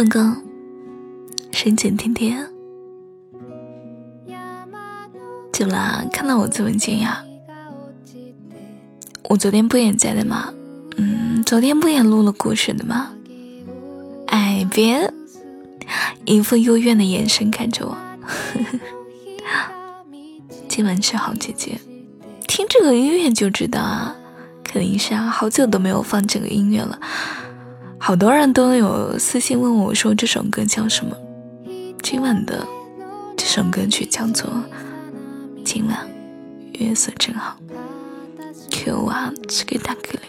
本哥，深浅甜甜，怎么啦？看到我这么惊讶？我昨天不也在的吗？嗯，昨天不也录了故事的吗？哎，别一副幽怨的眼神看着我。今晚是好姐姐，听这个音乐就知道啊，肯定是啊，好久都没有放这个音乐了。好多人都有私信问我说这首歌叫什么？今晚的这首歌曲叫做《今晚月色真好》。Q 啊，这个大哥嘞，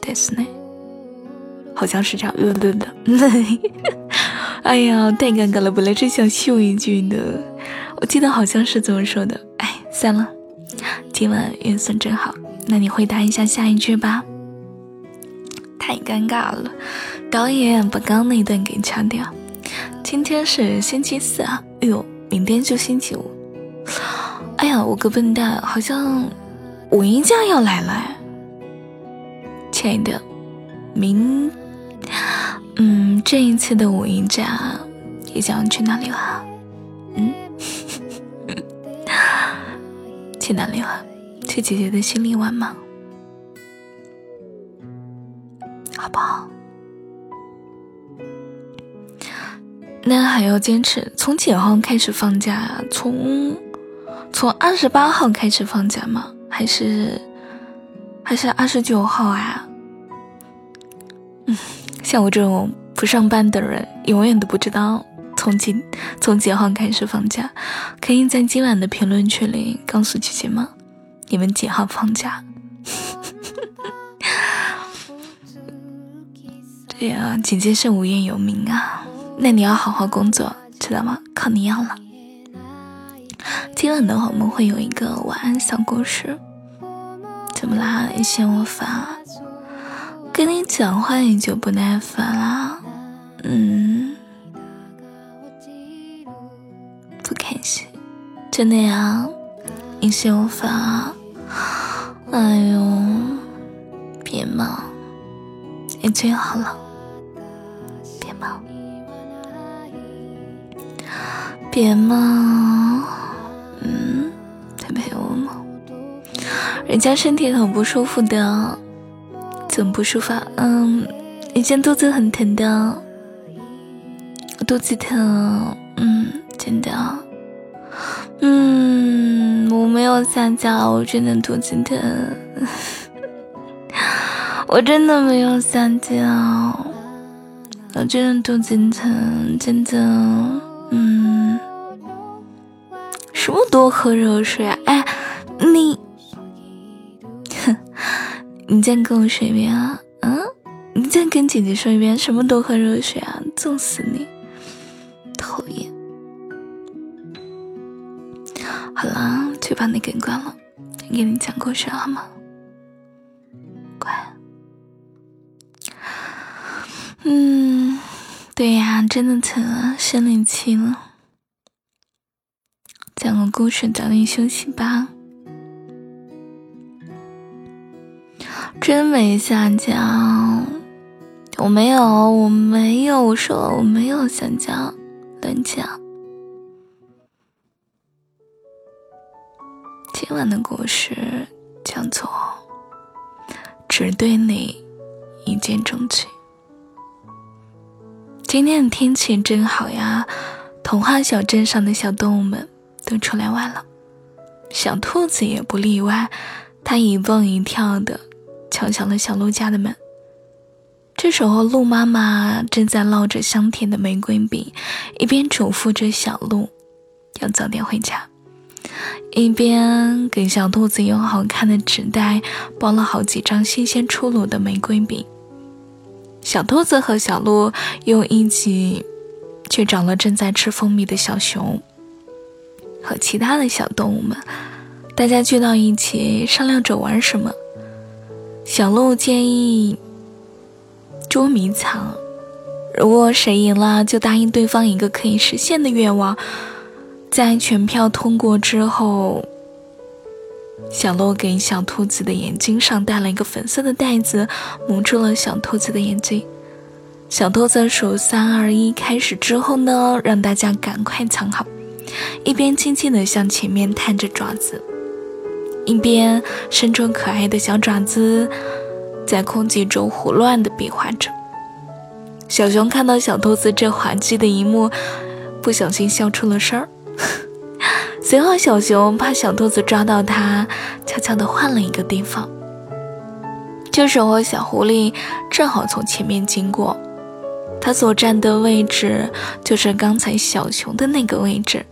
但是呢，好像是这样，对对对。哎呀，太尴尬了，本来是想秀一句的，我记得好像是这么说的。哎，算了，今晚月色真好。那你回答一下下一句吧。太尴尬了，导演把刚刚那一段给掐掉。今天是星期四啊，哎呦，明天就星期五。哎呀，我个笨蛋，好像五一假要来了。亲爱的，明，嗯，这一次的五一假，你想去哪里玩？嗯，去哪里玩？去姐姐的心里玩吗？好不好？那还要坚持？从几号开始放假？从从二十八号开始放假吗？还是还是二十九号啊？嗯，像我这种不上班的人，永远都不知道从几从几号开始放假。可以在今晚的评论区里告诉姐姐吗？你们几号放假？对呀，姐姐是无业游民啊，那你要好好工作，知道吗？靠你养了。今晚的话，我们会有一个晚安小故事。怎么啦？你嫌我烦？跟你讲话你就不耐烦啦？嗯，不开心？真的呀？你嫌我烦啊？哎呦，别嘛，你最好了。别嘛，嗯，在陪我吗？人家身体很不舒服的，怎么不舒服？嗯，以前肚子很疼的，我肚子疼，嗯，真的，嗯，我没有撒娇，我真的肚子疼，我真的没有撒娇。我真的肚子疼，真的，嗯，什么多喝热水啊？哎，你，哼，你再跟我说一遍啊？嗯，你再跟姐姐说一遍，什么多喝热水啊？揍死你，讨厌！好了，去把那根关了，给你讲故事好吗？乖。嗯，对呀，真的疼啊，生理期了。讲个故事，早点休息吧。真没撒娇，我没有，我没有，我说我没有撒娇，乱讲。今晚的故事叫做《只对你一见钟情》。今天的天气真好呀，童话小镇上的小动物们都出来玩了，小兔子也不例外，它一蹦一跳的敲响了小鹿家的门。这时候，鹿妈妈正在烙着香甜的玫瑰饼，一边嘱咐着小鹿要早点回家，一边给小兔子用好看的纸袋包了好几张新鲜出炉的玫瑰饼。小兔子和小鹿又一起去找了正在吃蜂蜜的小熊和其他的小动物们，大家聚到一起商量着玩什么。小鹿建议捉迷藏，如果谁赢了，就答应对方一个可以实现的愿望。在全票通过之后。小鹿给小兔子的眼睛上戴了一个粉色的袋子，蒙住了小兔子的眼睛。小兔子数三二一开始之后呢，让大家赶快藏好，一边轻轻地向前面探着爪子，一边伸出可爱的小爪子，在空气中胡乱地比划着。小熊看到小兔子这滑稽的一幕，不小心笑出了声儿。随后，小熊怕小兔子抓到它，悄悄地换了一个地方。这时候，小狐狸正好从前面经过，它所站的位置就是刚才小熊的那个位置。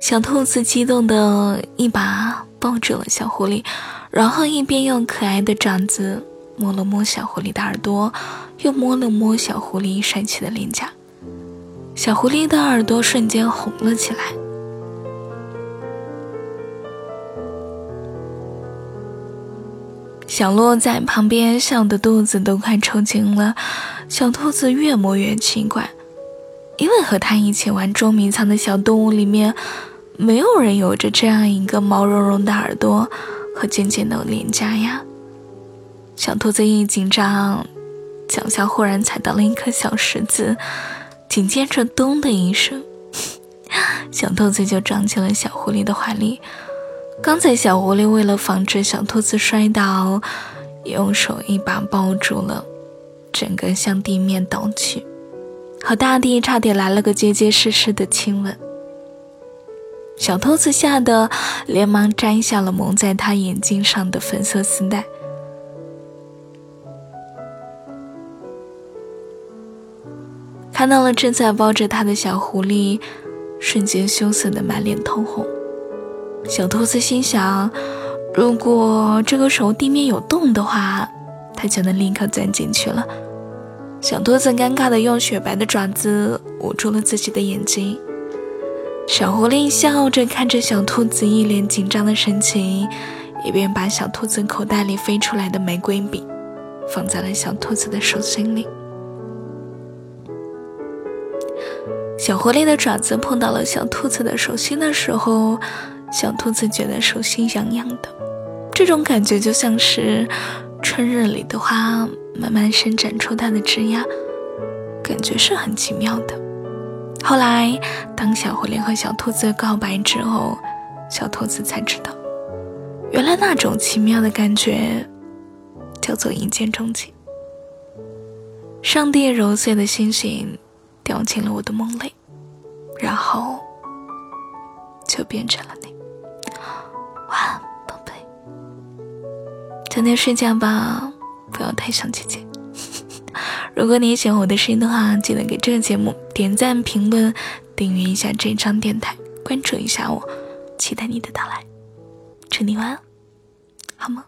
小兔子激动的一把抱住了小狐狸，然后一边用可爱的爪子摸了摸小狐狸的耳朵，又摸了摸小狐狸帅气的脸颊。小狐狸的耳朵瞬间红了起来。小洛在旁边笑得肚子都快抽筋了，小兔子越摸越奇怪，因为和他一起玩捉迷藏的小动物里面，没有人有着这样一个毛茸茸的耳朵和尖尖的脸颊呀。小兔子一紧张，脚下忽然踩到了一颗小石子，紧接着咚的一声，小兔子就撞进了小狐狸的怀里。刚才小狐狸为了防止小兔子摔倒，用手一把抱住了，整个向地面倒去，和大地差点来了个结结实实的亲吻。小兔子吓得连忙摘下了蒙在他眼睛上的粉色丝带，看到了正在抱着他的小狐狸，瞬间羞涩的满脸通红。小兔子心想：“如果这个时候地面有洞的话，它就能立刻钻进去了。”小兔子尴尬地用雪白的爪子捂住了自己的眼睛。小狐狸笑着看着小兔子一脸紧张的神情，一边把小兔子口袋里飞出来的玫瑰饼放在了小兔子的手心里。小狐狸的爪子碰到了小兔子的手心的时候。小兔子觉得手心痒痒的，这种感觉就像是春日里的花慢慢伸展出它的枝桠，感觉是很奇妙的。后来，当小狐狸和小兔子告白之后，小兔子才知道，原来那种奇妙的感觉叫做一见钟情。上帝揉碎的星星掉进了我的梦里，然后就变成了你。早点睡觉吧，不要太想姐姐。如果你喜欢我的声音的话，记得给这个节目点赞、评论、订阅一下这张电台，关注一下我，期待你的到来。祝你晚安，好吗？